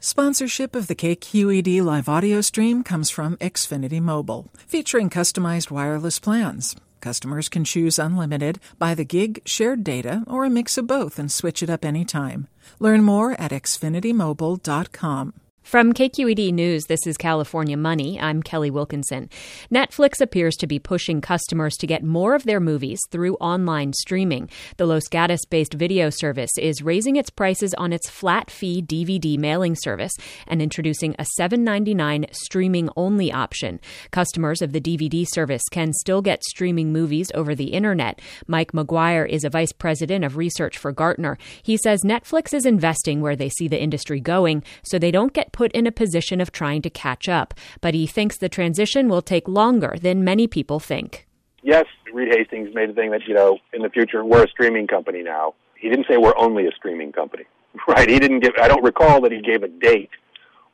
Sponsorship of the KQED live audio stream comes from Xfinity Mobile, featuring customized wireless plans. Customers can choose unlimited, by the gig, shared data, or a mix of both and switch it up anytime. Learn more at xfinitymobile.com. From KQED News, this is California Money. I'm Kelly Wilkinson. Netflix appears to be pushing customers to get more of their movies through online streaming. The Los Gatos based video service is raising its prices on its flat fee DVD mailing service and introducing a $7.99 streaming only option. Customers of the DVD service can still get streaming movies over the internet. Mike McGuire is a vice president of research for Gartner. He says Netflix is investing where they see the industry going so they don't get put in a position of trying to catch up, but he thinks the transition will take longer than many people think. Yes, Reed Hastings made the thing that, you know, in the future, we're a streaming company now. He didn't say we're only a streaming company, right? He didn't give, I don't recall that he gave a date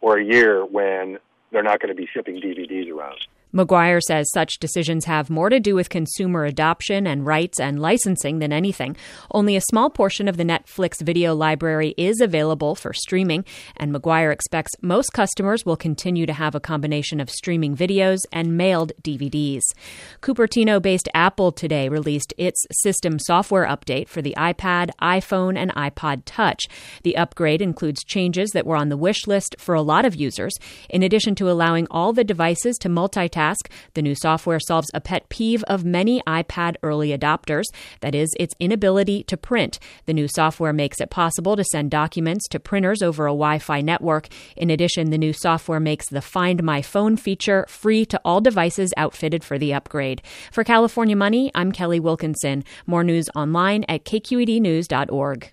or a year when they're not going to be shipping DVDs around. McGuire says such decisions have more to do with consumer adoption and rights and licensing than anything. Only a small portion of the Netflix video library is available for streaming, and McGuire expects most customers will continue to have a combination of streaming videos and mailed DVDs. Cupertino based Apple today released its system software update for the iPad, iPhone, and iPod Touch. The upgrade includes changes that were on the wish list for a lot of users, in addition to allowing all the devices to multitask task. The new software solves a pet peeve of many iPad early adopters that is, its inability to print. The new software makes it possible to send documents to printers over a Wi Fi network. In addition, the new software makes the Find My Phone feature free to all devices outfitted for the upgrade. For California Money, I'm Kelly Wilkinson. More news online at kqednews.org.